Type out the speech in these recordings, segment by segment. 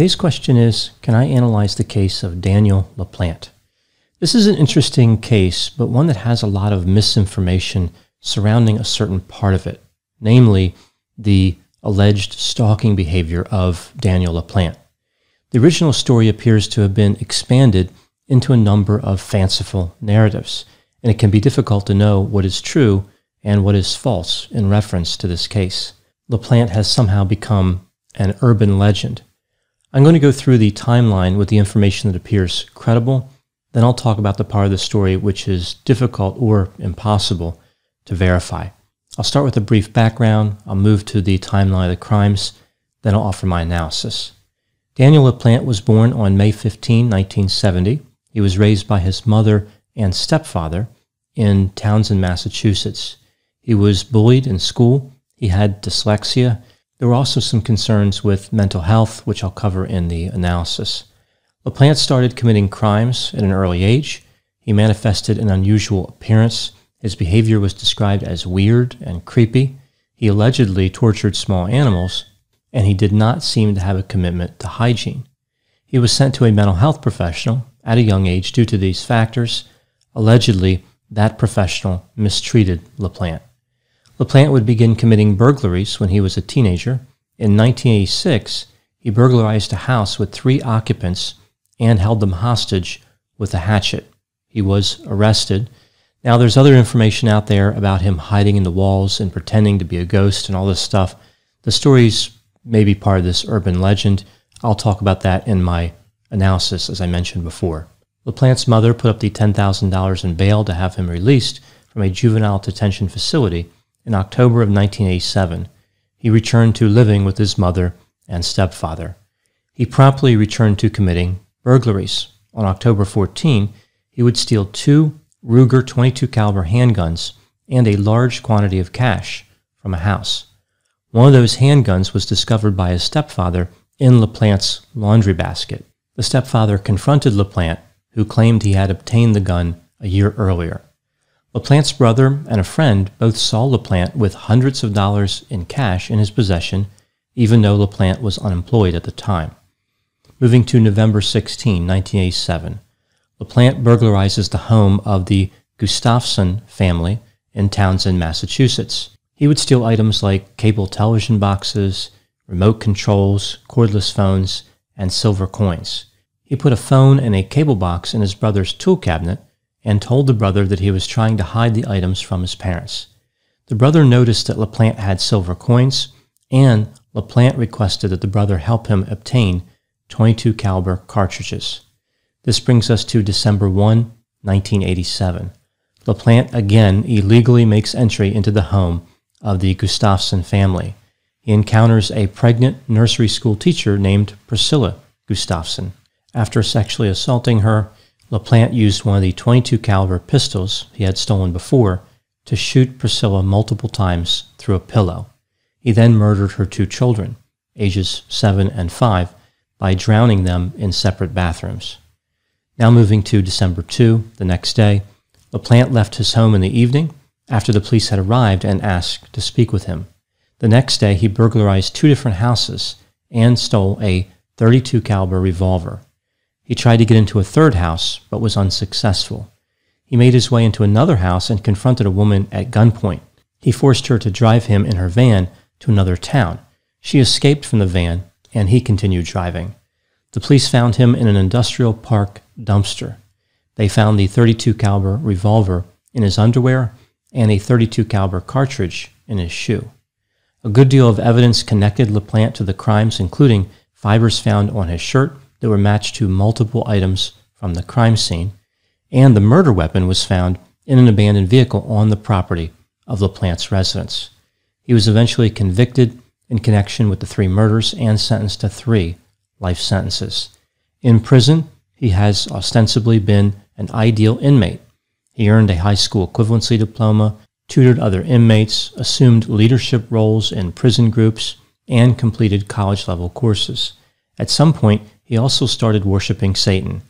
Today's question is Can I analyze the case of Daniel LaPlante? This is an interesting case, but one that has a lot of misinformation surrounding a certain part of it, namely the alleged stalking behavior of Daniel LaPlante. The original story appears to have been expanded into a number of fanciful narratives, and it can be difficult to know what is true and what is false in reference to this case. LaPlante has somehow become an urban legend. I'm going to go through the timeline with the information that appears credible then I'll talk about the part of the story which is difficult or impossible to verify. I'll start with a brief background, I'll move to the timeline of the crimes, then I'll offer my analysis. Daniel LaPlante was born on May 15, 1970. He was raised by his mother and stepfather in Townsend, Massachusetts. He was bullied in school. He had dyslexia. There were also some concerns with mental health, which I'll cover in the analysis. LaPlante started committing crimes at an early age. He manifested an unusual appearance. His behavior was described as weird and creepy. He allegedly tortured small animals, and he did not seem to have a commitment to hygiene. He was sent to a mental health professional at a young age due to these factors. Allegedly, that professional mistreated LaPlante. LaPlante would begin committing burglaries when he was a teenager. In 1986, he burglarized a house with three occupants and held them hostage with a hatchet. He was arrested. Now, there's other information out there about him hiding in the walls and pretending to be a ghost and all this stuff. The stories may be part of this urban legend. I'll talk about that in my analysis, as I mentioned before. LaPlante's mother put up the $10,000 in bail to have him released from a juvenile detention facility in October of 1987. He returned to living with his mother and stepfather. He promptly returned to committing burglaries. On October 14, he would steal two Ruger 22 caliber handguns and a large quantity of cash from a house. One of those handguns was discovered by his stepfather in LaPlante's laundry basket. The stepfather confronted LaPlante, who claimed he had obtained the gun a year earlier. LaPlante's brother and a friend both saw LaPlante with hundreds of dollars in cash in his possession, even though LaPlante was unemployed at the time. Moving to November 16, 1987, LaPlante burglarizes the home of the Gustafson family in Townsend, Massachusetts. He would steal items like cable television boxes, remote controls, cordless phones, and silver coins. He put a phone and a cable box in his brother's tool cabinet and told the brother that he was trying to hide the items from his parents. The brother noticed that LaPlante had silver coins, and LaPlante requested that the brother help him obtain 22 caliber cartridges. This brings us to December 1, 1987. LaPlante again illegally makes entry into the home of the Gustafson family. He encounters a pregnant nursery school teacher named Priscilla Gustafson. After sexually assaulting her, LaPlante used one of the 22 caliber pistols he had stolen before to shoot Priscilla multiple times through a pillow. He then murdered her two children, ages 7 and 5, by drowning them in separate bathrooms. Now moving to December 2, the next day, LaPlante left his home in the evening after the police had arrived and asked to speak with him. The next day, he burglarized two different houses and stole a 32 caliber revolver. He tried to get into a third house but was unsuccessful. He made his way into another house and confronted a woman at gunpoint. He forced her to drive him in her van to another town. She escaped from the van and he continued driving. The police found him in an industrial park dumpster. They found the 32 caliber revolver in his underwear and a 32 caliber cartridge in his shoe. A good deal of evidence connected LaPlante to the crimes, including fibers found on his shirt that were matched to multiple items from the crime scene, and the murder weapon was found in an abandoned vehicle on the property of LaPlante's residence. He was eventually convicted in connection with the three murders and sentenced to three life sentences. In prison, he has ostensibly been an ideal inmate. He earned a high school equivalency diploma, tutored other inmates, assumed leadership roles in prison groups, and completed college level courses. At some point, he also started worshiping Satan.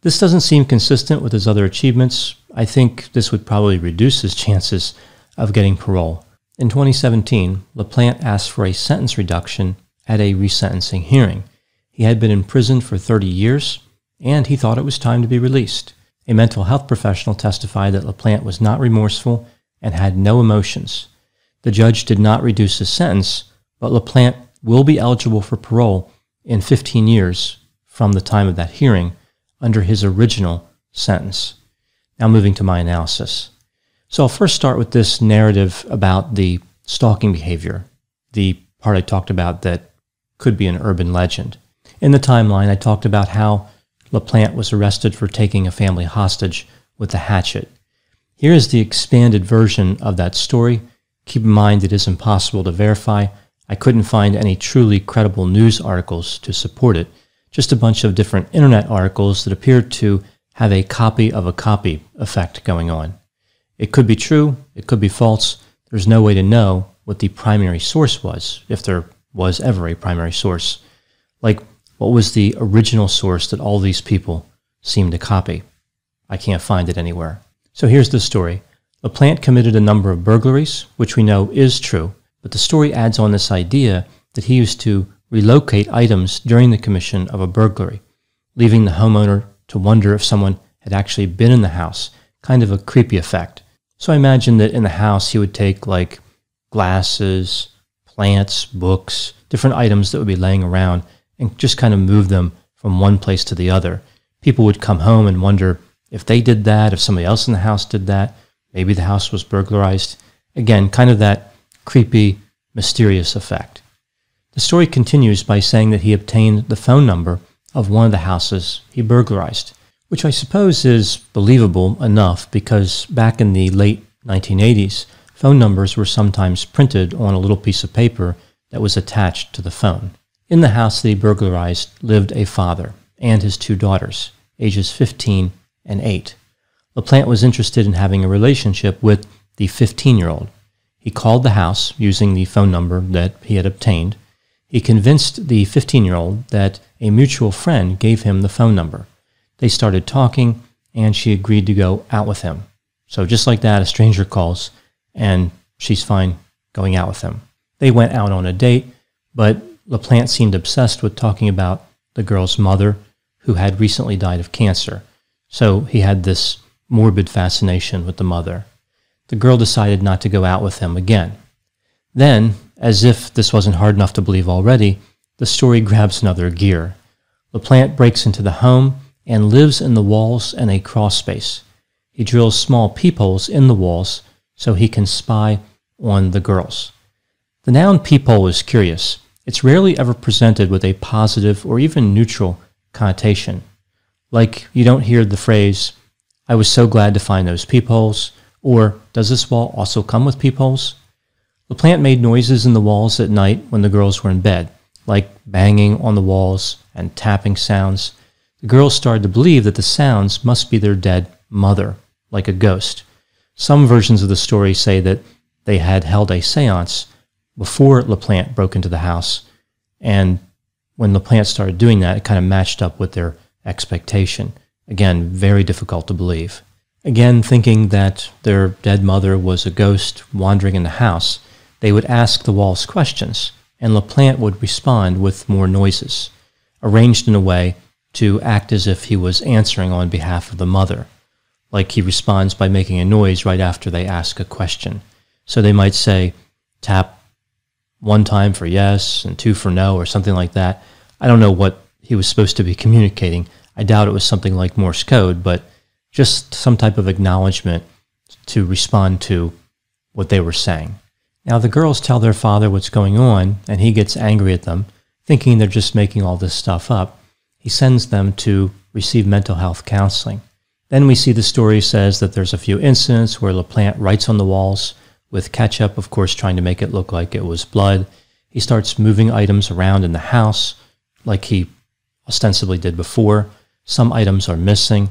This doesn't seem consistent with his other achievements. I think this would probably reduce his chances of getting parole. In 2017, LaPlante asked for a sentence reduction at a resentencing hearing. He had been in prison for 30 years, and he thought it was time to be released. A mental health professional testified that LaPlante was not remorseful and had no emotions. The judge did not reduce his sentence, but LaPlante will be eligible for parole in 15 years from the time of that hearing under his original sentence. Now, moving to my analysis. So, I'll first start with this narrative about the stalking behavior, the part I talked about that could be an urban legend. In the timeline, I talked about how LaPlante was arrested for taking a family hostage with a hatchet. Here is the expanded version of that story. Keep in mind it is impossible to verify, I couldn't find any truly credible news articles to support it, just a bunch of different internet articles that appear to have a copy of a copy effect going on. It could be true, it could be false. There's no way to know what the primary source was, if there was ever a primary source. Like, what was the original source that all these people seem to copy? I can't find it anywhere. So here's the story. LaPlante committed a number of burglaries, which we know is true, but the story adds on this idea that he used to relocate items during the commission of a burglary, leaving the homeowner to wonder if someone had actually been in the house, kind of a creepy effect. So I imagine that in the house he would take like glasses, plants, books, different items that would be laying around and just kind of move them from one place to the other. People would come home and wonder if they did that, if somebody else in the house did that, maybe the house was burglarized. Again, kind of that creepy, mysterious effect. The story continues by saying that he obtained the phone number of one of the houses he burglarized, which I suppose is believable enough because back in the late 1980s, phone numbers were sometimes printed on a little piece of paper that was attached to the phone. In the house that he burglarized lived a father and his two daughters, ages 15 and 8. LaPlante was interested in having a relationship with the 15 year old, he called the house using the phone number that he had obtained. He convinced the 15 year old that a mutual friend gave him the phone number. They started talking, and she agreed to go out with him. So, just like that, a stranger calls, and she's fine going out with him. They went out on a date, but LaPlante seemed obsessed with talking about the girl's mother, who had recently died of cancer. So, he had this morbid fascination with the mother the girl decided not to go out with him again. Then, as if this wasn't hard enough to believe already, the story grabs another gear. LaPlante breaks into the home and lives in the walls and a crawl space. He drills small peepholes in the walls so he can spy on the girls. The noun peephole is curious. It's rarely ever presented with a positive or even neutral connotation. Like you don't hear the phrase, I was so glad to find those peepholes, or does this wall also come with peepholes? LaPlante made noises in the walls at night when the girls were in bed, like banging on the walls and tapping sounds. The girls started to believe that the sounds must be their dead mother, like a ghost. Some versions of the story say that they had held a seance before LaPlante broke into the house, and when LaPlante started doing that, it kind of matched up with their expectation. Again, very difficult to believe. Again, thinking that their dead mother was a ghost wandering in the house, they would ask the walls questions, and LaPlante would respond with more noises, arranged in a way to act as if he was answering on behalf of the mother, like he responds by making a noise right after they ask a question. So they might say, tap, one time for yes and two for no or something like that. I don't know what he was supposed to be communicating. I doubt it was something like Morse code, but just some type of acknowledgement to respond to what they were saying. Now, the girls tell their father what's going on, and he gets angry at them, thinking they're just making all this stuff up. He sends them to receive mental health counseling. Then we see the story says that there's a few incidents where LaPlante writes on the walls with ketchup, of course, trying to make it look like it was blood. He starts moving items around in the house like he ostensibly did before. Some items are missing.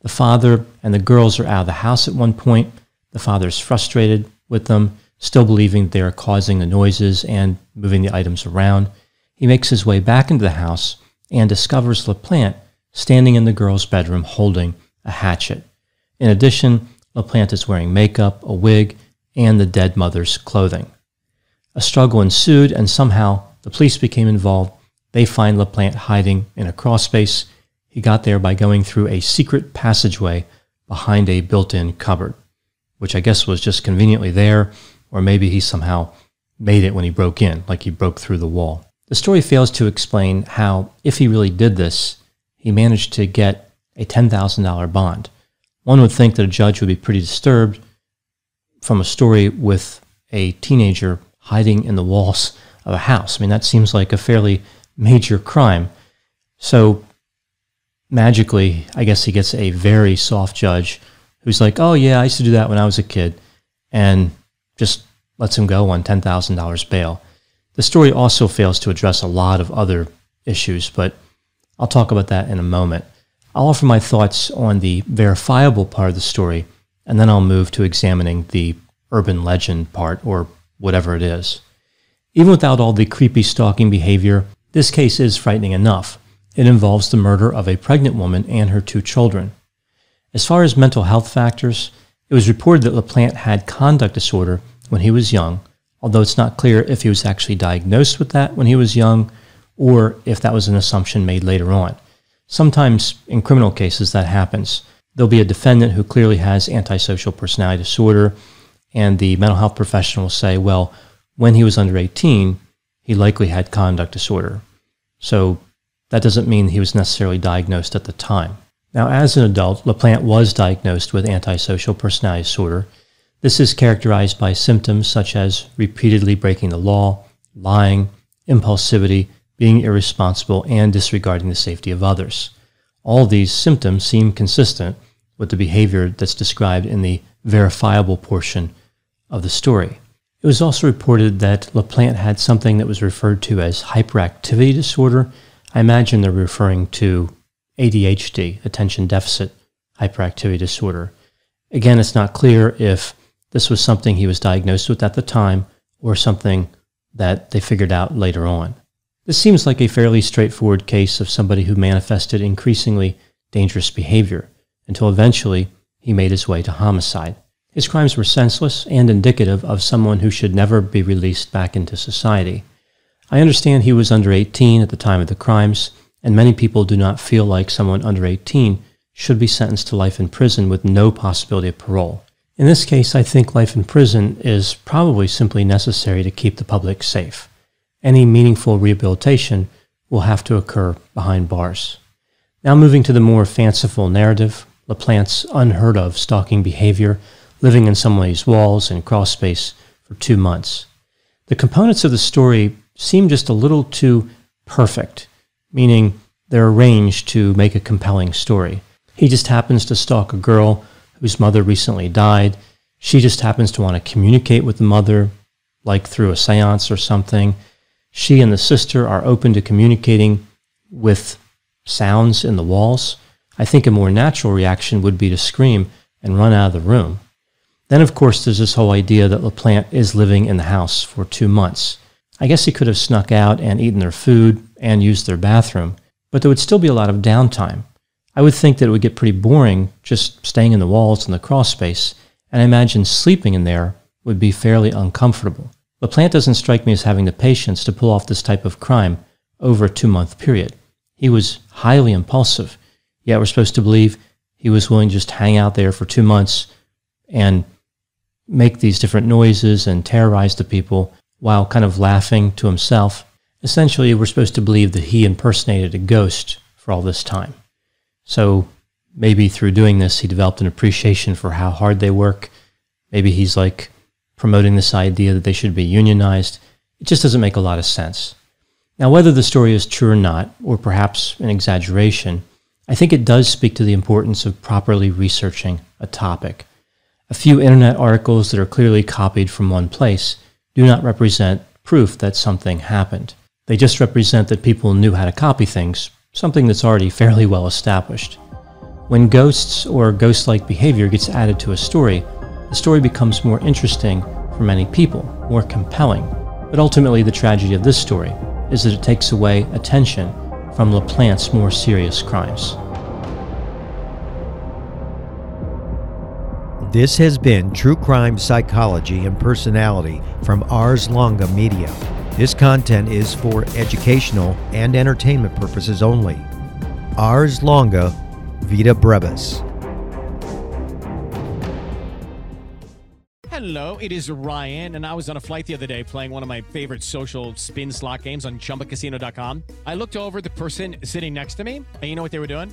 The father and the girls are out of the house at one point. The father is frustrated with them, still believing they are causing the noises and moving the items around. He makes his way back into the house and discovers LaPlante standing in the girl's bedroom holding a hatchet. In addition, LaPlante is wearing makeup, a wig, and the dead mother's clothing. A struggle ensued, and somehow the police became involved. They find LaPlante hiding in a crawlspace. He got there by going through a secret passageway behind a built in cupboard, which I guess was just conveniently there, or maybe he somehow made it when he broke in, like he broke through the wall. The story fails to explain how, if he really did this, he managed to get a $10,000 bond. One would think that a judge would be pretty disturbed from a story with a teenager hiding in the walls of a house. I mean, that seems like a fairly major crime. So magically, I guess he gets a very soft judge who's like, oh, yeah, I used to do that when I was a kid, and just lets him go on $10,000 bail. The story also fails to address a lot of other issues, but I'll talk about that in a moment. I'll offer my thoughts on the verifiable part of the story and then I'll move to examining the urban legend part, or whatever it is. Even without all the creepy stalking behavior, this case is frightening enough. It involves the murder of a pregnant woman and her two children. As far as mental health factors, it was reported that LaPlante had conduct disorder when he was young, although it's not clear if he was actually diagnosed with that when he was young or if that was an assumption made later on. Sometimes in criminal cases that happens there'll be a defendant who clearly has antisocial personality disorder, and the mental health professional will say, well, when he was under 18, he likely had conduct disorder. So that doesn't mean he was necessarily diagnosed at the time. Now, as an adult, LaPlante was diagnosed with antisocial personality disorder. This is characterized by symptoms such as repeatedly breaking the law, lying, impulsivity, being irresponsible, and disregarding the safety of others. All these symptoms seem consistent with the behavior that's described in the verifiable portion of the story. It was also reported that LaPlante had something that was referred to as hyperactivity disorder. I imagine they're referring to ADHD, attention deficit hyperactivity disorder. Again, it's not clear if this was something he was diagnosed with at the time or something that they figured out later on. This seems like a fairly straightforward case of somebody who manifested increasingly dangerous behavior until eventually he made his way to homicide. His crimes were senseless and indicative of someone who should never be released back into society. I understand he was under 18 at the time of the crimes, and many people do not feel like someone under 18 should be sentenced to life in prison with no possibility of parole. In this case, I think life in prison is probably simply necessary to keep the public safe. Any meaningful rehabilitation will have to occur behind bars. Now, moving to the more fanciful narrative, LaPlante's unheard of stalking behavior, living in somebody's walls and crawl space for two months. The components of the story seem just a little too perfect, meaning they're arranged to make a compelling story. He just happens to stalk a girl whose mother recently died. She just happens to want to communicate with the mother, like through a seance or something. She and the sister are open to communicating with sounds in the walls. I think a more natural reaction would be to scream and run out of the room. Then, of course, there's this whole idea that LaPlante is living in the house for two months. I guess he could have snuck out and eaten their food and use their bathroom, but there would still be a lot of downtime. I would think that it would get pretty boring just staying in the walls and the crawl space, and I imagine sleeping in there would be fairly uncomfortable. LaPlante doesn't strike me as having the patience to pull off this type of crime over a two month period. He was highly impulsive Yet we're supposed to believe he was willing to just hang out there for two months and make these different noises and terrorize the people while kind of laughing to himself. Essentially, we're supposed to believe that he impersonated a ghost for all this time. So maybe through doing this, he developed an appreciation for how hard they work. Maybe he's like promoting this idea that they should be unionized. It just doesn't make a lot of sense. Now, whether the story is true or not, or perhaps an exaggeration, I think it does speak to the importance of properly researching a topic. A few internet articles that are clearly copied from one place do not represent proof that something happened. They just represent that people knew how to copy things, something that's already fairly well established. When ghosts or ghost like behavior gets added to a story, the story becomes more interesting for many people, more compelling. But ultimately, the tragedy of this story is that it takes away attention from LaPlante's more serious crimes. This has been True Crime Psychology and Personality from Ars Longa Media. This content is for educational and entertainment purposes only. Ars Longa Vita Brevis. Hello, it is Ryan, and I was on a flight the other day playing one of my favorite social spin slot games on chumbacasino.com. I looked over the person sitting next to me, and you know what they were doing?